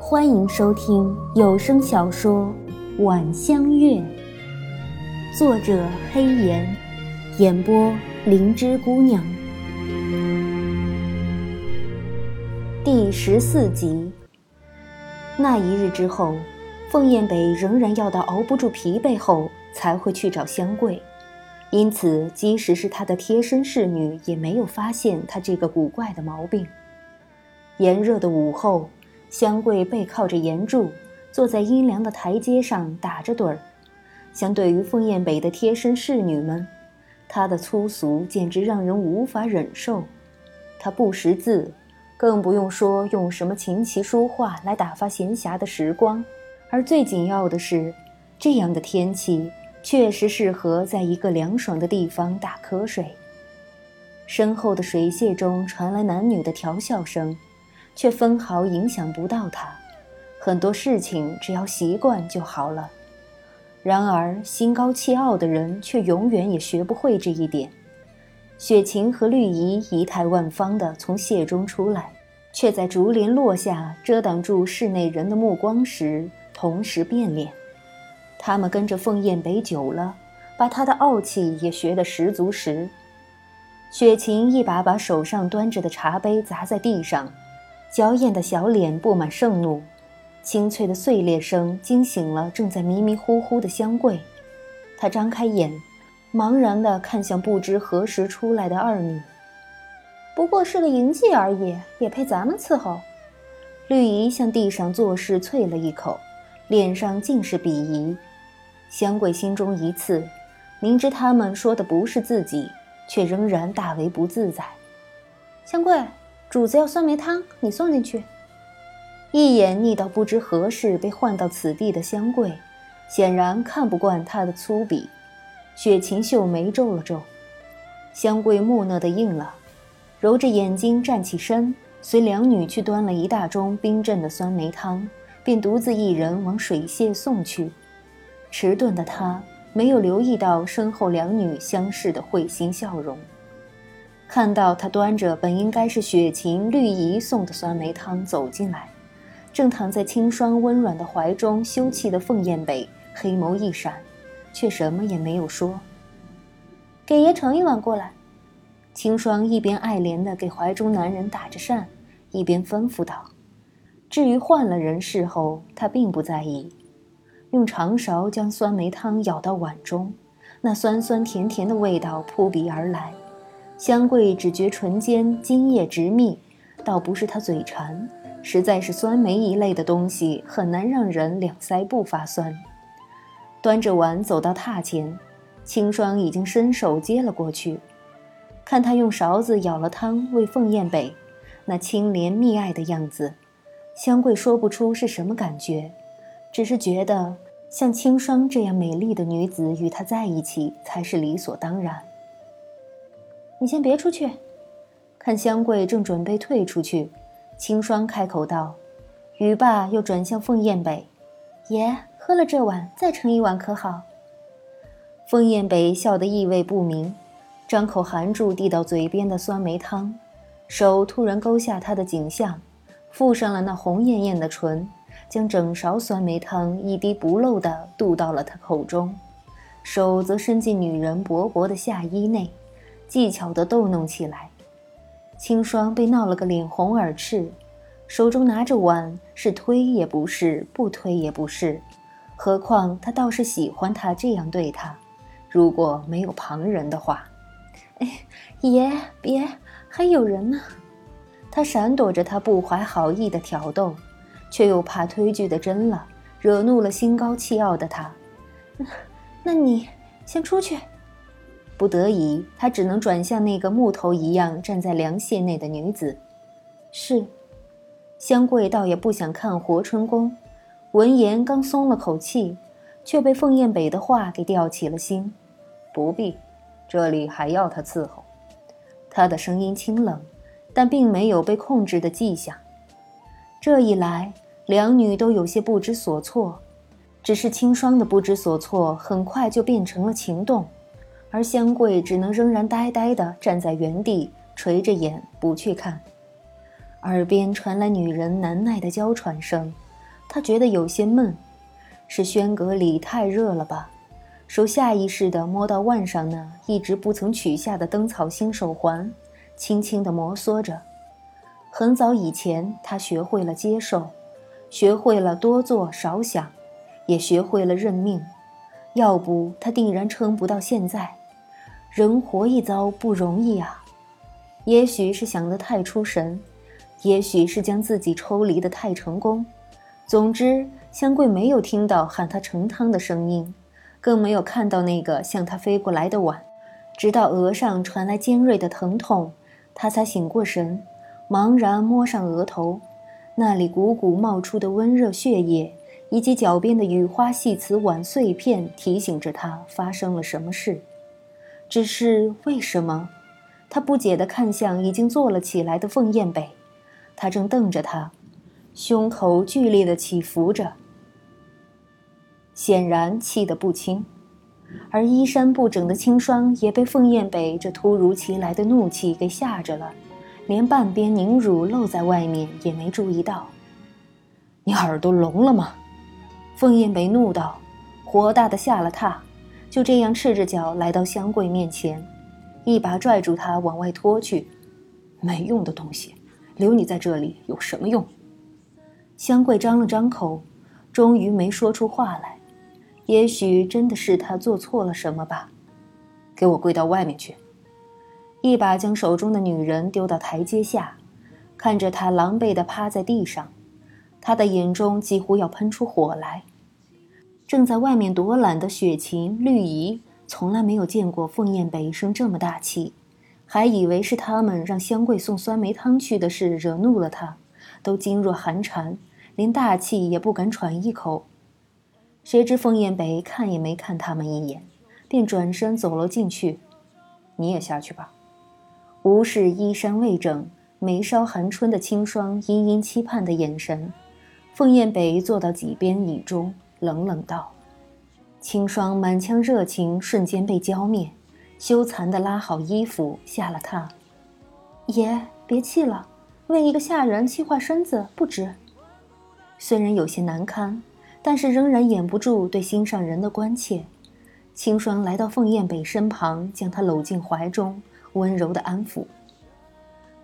欢迎收听有声小说《晚香月》，作者黑岩，演播灵芝姑娘。第十四集。那一日之后，凤燕北仍然要到熬不住疲惫后才会去找香桂，因此即使是他的贴身侍女也没有发现他这个古怪的毛病。炎热的午后。香桂背靠着岩柱，坐在阴凉的台阶上打着盹儿。相对于凤燕北的贴身侍女们，她的粗俗简直让人无法忍受。她不识字，更不用说用什么琴棋书画来打发闲暇的时光。而最紧要的是，这样的天气确实适合在一个凉爽的地方打瞌睡。身后的水榭中传来男女的调笑声。却分毫影响不到他，很多事情只要习惯就好了。然而心高气傲的人却永远也学不会这一点。雪晴和绿怡仪态万方地从榭中出来，却在竹帘落下遮挡住室内人的目光时，同时变脸。他们跟着凤燕北久了，把他的傲气也学得十足时，雪晴一把把手上端着的茶杯砸在地上。娇艳的小脸布满盛怒，清脆的碎裂声惊醒了正在迷迷糊糊的香桂。她张开眼，茫然地看向不知何时出来的二女。不过是个淫妓而已，也配咱们伺候？绿姨向地上坐势啐了一口，脸上尽是鄙夷。香桂心中一刺，明知他们说的不是自己，却仍然大为不自在。香桂。主子要酸梅汤，你送进去。一眼睨到不知何时被唤到此地的香桂，显然看不惯他的粗鄙。雪晴秀眉皱了皱，香桂木讷的应了，揉着眼睛站起身，随两女去端了一大盅冰镇的酸梅汤，便独自一人往水榭送去。迟钝的他没有留意到身后两女相视的会心笑容。看到他端着本应该是雪晴、绿怡送的酸梅汤走进来，正躺在清霜温软的怀中休憩的凤燕北，黑眸一闪，却什么也没有说。给爷盛一碗过来。清霜一边爱怜地给怀中男人打着扇，一边吩咐道：“至于换了人侍候，他并不在意。”用长勺将酸梅汤舀到碗中，那酸酸甜甜的味道扑鼻而来。香桂只觉唇间津液直密，倒不是他嘴馋，实在是酸梅一类的东西很难让人两腮不发酸。端着碗走到榻前，清霜已经伸手接了过去，看他用勺子舀了汤喂凤燕北，那清廉溺爱的样子，香桂说不出是什么感觉，只是觉得像清霜这样美丽的女子与他在一起才是理所当然。你先别出去。看香桂正准备退出去，清霜开口道：“语罢，又转向凤燕北，爷喝了这碗，再盛一碗可好？”凤燕北笑得意味不明，张口含住递到嘴边的酸梅汤，手突然勾下她的颈项，附上了那红艳艳的唇，将整勺酸梅汤一滴不漏地渡到了她口中，手则伸进女人薄薄的下衣内。技巧地逗弄起来，清霜被闹了个脸红耳赤，手中拿着碗，是推也不是，不推也不是。何况他倒是喜欢他这样对他，如果没有旁人的话，哎，爷别，还有人呢。他闪躲着他不怀好意的挑逗，却又怕推拒的真了，惹怒了心高气傲的他。那你先出去。不得已，他只能转向那个木头一样站在凉榭内的女子。是，香桂倒也不想看活春宫，闻言刚松了口气，却被凤燕北的话给吊起了心。不必，这里还要他伺候。他的声音清冷，但并没有被控制的迹象。这一来，两女都有些不知所措，只是清霜的不知所措很快就变成了情动。而香桂只能仍然呆呆地站在原地，垂着眼不去看。耳边传来女人难耐的娇喘声，他觉得有些闷，是轩阁里太热了吧？手下意识地摸到腕上那一直不曾取下的灯草星手环，轻轻地摩挲着。很早以前，他学会了接受，学会了多做少想，也学会了认命。要不，他定然撑不到现在。人活一遭不容易啊。也许是想得太出神，也许是将自己抽离得太成功。总之，香桂没有听到喊他盛汤的声音。更没有看到那个向他飞过来的碗，直到额上传来尖锐的疼痛，他才醒过神，茫然摸上额头，那里汩汩冒出的温热血液，以及脚边的雨花细瓷碗碎片，提醒着他发生了什么事。只是为什么？他不解地看向已经坐了起来的凤燕北，他正瞪着他，胸口剧烈地起伏着。显然气得不轻，而衣衫不整的青霜也被凤燕北这突如其来的怒气给吓着了，连半边凝乳露在外面也没注意到。你耳朵聋了吗？凤燕北怒道，火大的下了榻，就这样赤着脚来到香桂面前，一把拽住她往外拖去。没用的东西，留你在这里有什么用？香桂张了张口，终于没说出话来。也许真的是他做错了什么吧，给我跪到外面去！一把将手中的女人丢到台阶下，看着她狼狈地趴在地上，他的眼中几乎要喷出火来。正在外面躲懒的雪晴、绿怡从来没有见过凤燕北生这么大气，还以为是他们让香桂送酸梅汤去的事惹怒了他，都噤若寒蝉，连大气也不敢喘一口。谁知凤燕北看也没看他们一眼，便转身走了进去。你也下去吧。无视衣衫未整、眉梢含春的清霜殷殷期盼的眼神，凤燕北坐到几边椅中，冷冷道：“清霜满腔热情瞬间被浇灭，羞惭地拉好衣服下了榻。爷别气了，为一个下人气坏身子不值。虽然有些难堪。”但是仍然掩不住对心上人的关切。清霜来到凤燕北身旁，将她搂进怀中，温柔的安抚。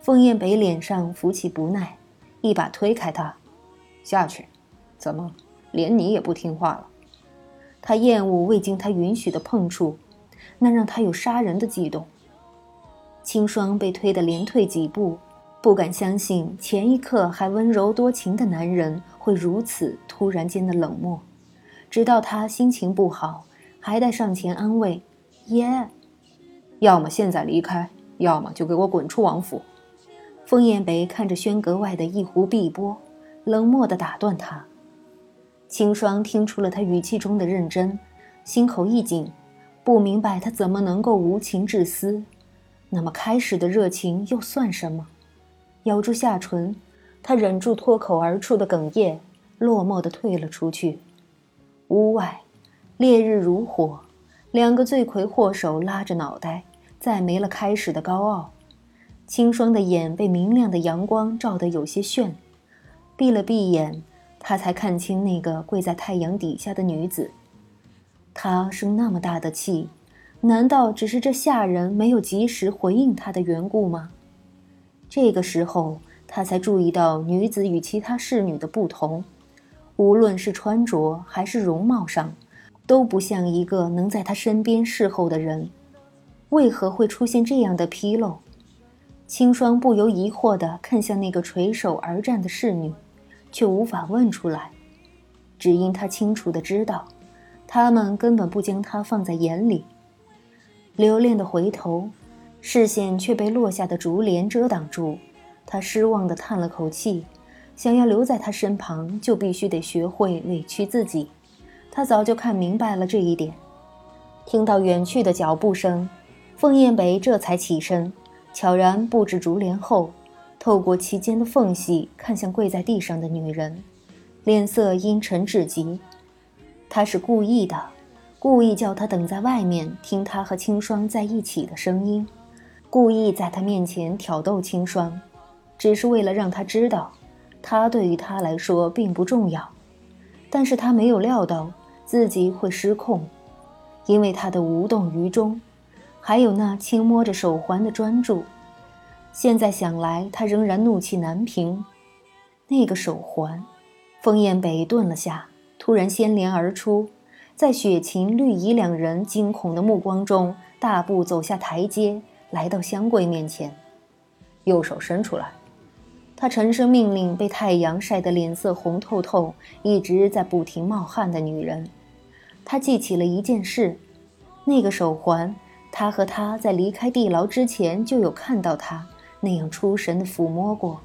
凤燕北脸上浮起不耐，一把推开他，下去。怎么，连你也不听话了？他厌恶未经他允许的碰触，那让他有杀人的悸动。清霜被推得连退几步。不敢相信，前一刻还温柔多情的男人会如此突然间的冷漠。直到他心情不好，还得上前安慰：“爷，要么现在离开，要么就给我滚出王府。”风燕北看着轩阁外的一湖碧波，冷漠地打断他。清霜听出了他语气中的认真，心口一紧，不明白他怎么能够无情至私。那么开始的热情又算什么？咬住下唇，他忍住脱口而出的哽咽，落寞地退了出去。屋外，烈日如火，两个罪魁祸首拉着脑袋，再没了开始的高傲。清霜的眼被明亮的阳光照得有些眩，闭了闭眼，他才看清那个跪在太阳底下的女子。她生那么大的气，难道只是这下人没有及时回应她的缘故吗？这个时候，他才注意到女子与其他侍女的不同，无论是穿着还是容貌上，都不像一个能在他身边侍候的人。为何会出现这样的纰漏？青霜不由疑惑地看向那个垂手而站的侍女，却无法问出来，只因他清楚的知道，他们根本不将他放在眼里。留恋的回头。视线却被落下的竹帘遮挡住，他失望的叹了口气。想要留在他身旁，就必须得学会委屈自己。他早就看明白了这一点。听到远去的脚步声，凤燕北这才起身，悄然布置竹帘后，透过其间的缝隙看向跪在地上的女人，脸色阴沉至极。他是故意的，故意叫他等在外面听他和清霜在一起的声音。故意在他面前挑逗清霜，只是为了让他知道，他对于他来说并不重要。但是他没有料到自己会失控，因为他的无动于衷，还有那轻摸着手环的专注。现在想来，他仍然怒气难平。那个手环，风燕北顿了下，突然掀帘而出，在雪晴、绿怡两人惊恐的目光中，大步走下台阶，来到香桂面前，右手伸出来。他沉声命令被太阳晒得脸色红透透、一直在不停冒汗的女人。他记起了一件事：那个手环，他和他在离开地牢之前就有看到他。那样出神的抚摸过，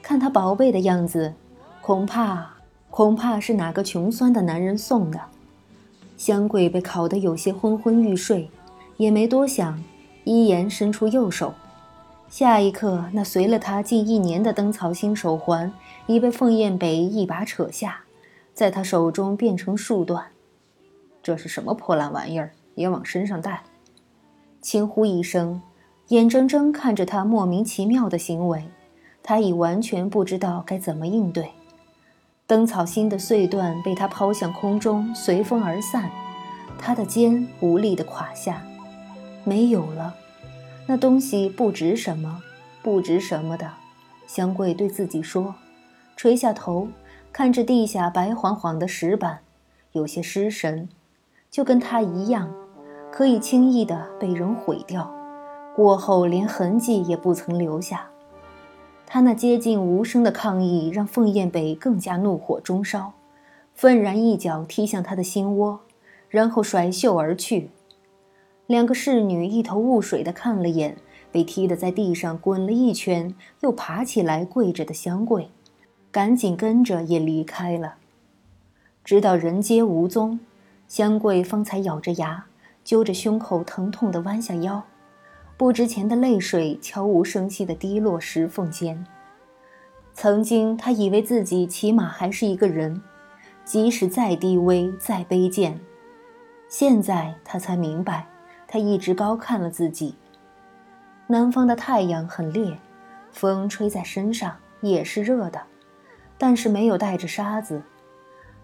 看他宝贝的样子，恐怕恐怕是哪个穷酸的男人送的。香桂被烤得有些昏昏欲睡，也没多想，依言伸出右手。下一刻，那随了他近一年的灯草星手环已被凤燕北一把扯下，在他手中变成数段。这是什么破烂玩意儿，也往身上带？轻呼一声。眼睁睁看着他莫名其妙的行为，他已完全不知道该怎么应对。灯草芯的碎段被他抛向空中，随风而散。他的肩无力地垮下，没有了。那东西不值什么，不值什么的。香桂对自己说，垂下头，看着地下白晃晃的石板，有些失神，就跟他一样，可以轻易地被人毁掉。过后连痕迹也不曾留下，他那接近无声的抗议让凤燕北更加怒火中烧，愤然一脚踢向他的心窝，然后甩袖而去。两个侍女一头雾水地看了眼被踢得在地上滚了一圈又爬起来跪着的香桂，赶紧跟着也离开了。直到人皆无踪，香桂方才咬着牙，揪着胸口疼痛地弯下腰。不值钱的泪水悄无声息地滴落石缝间。曾经，他以为自己起码还是一个人，即使再低微、再卑贱。现在，他才明白，他一直高看了自己。南方的太阳很烈，风吹在身上也是热的，但是没有带着沙子。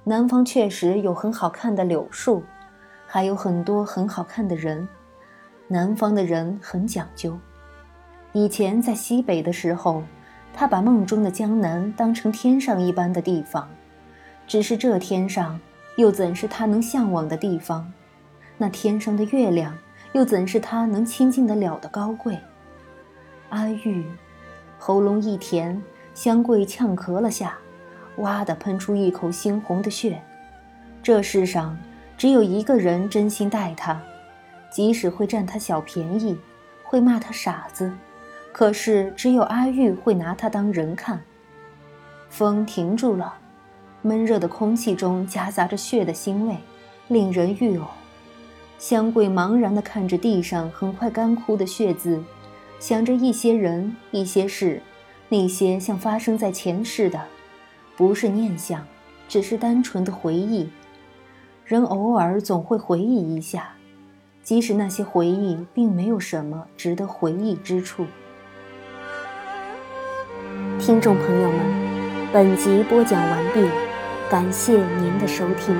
南方确实有很好看的柳树，还有很多很好看的人。南方的人很讲究。以前在西北的时候，他把梦中的江南当成天上一般的地方，只是这天上又怎是他能向往的地方？那天上的月亮又怎是他能亲近得了的高贵？阿玉，喉咙一甜，香桂呛咳了下，哇的喷出一口猩红的血。这世上只有一个人真心待他。即使会占他小便宜，会骂他傻子，可是只有阿玉会拿他当人看。风停住了，闷热的空气中夹杂着血的腥味，令人欲呕。香桂茫然地看着地上很快干枯的血渍，想着一些人、一些事，那些像发生在前世的，不是念想，只是单纯的回忆。人偶尔总会回忆一下。即使那些回忆并没有什么值得回忆之处。听众朋友们，本集播讲完毕，感谢您的收听。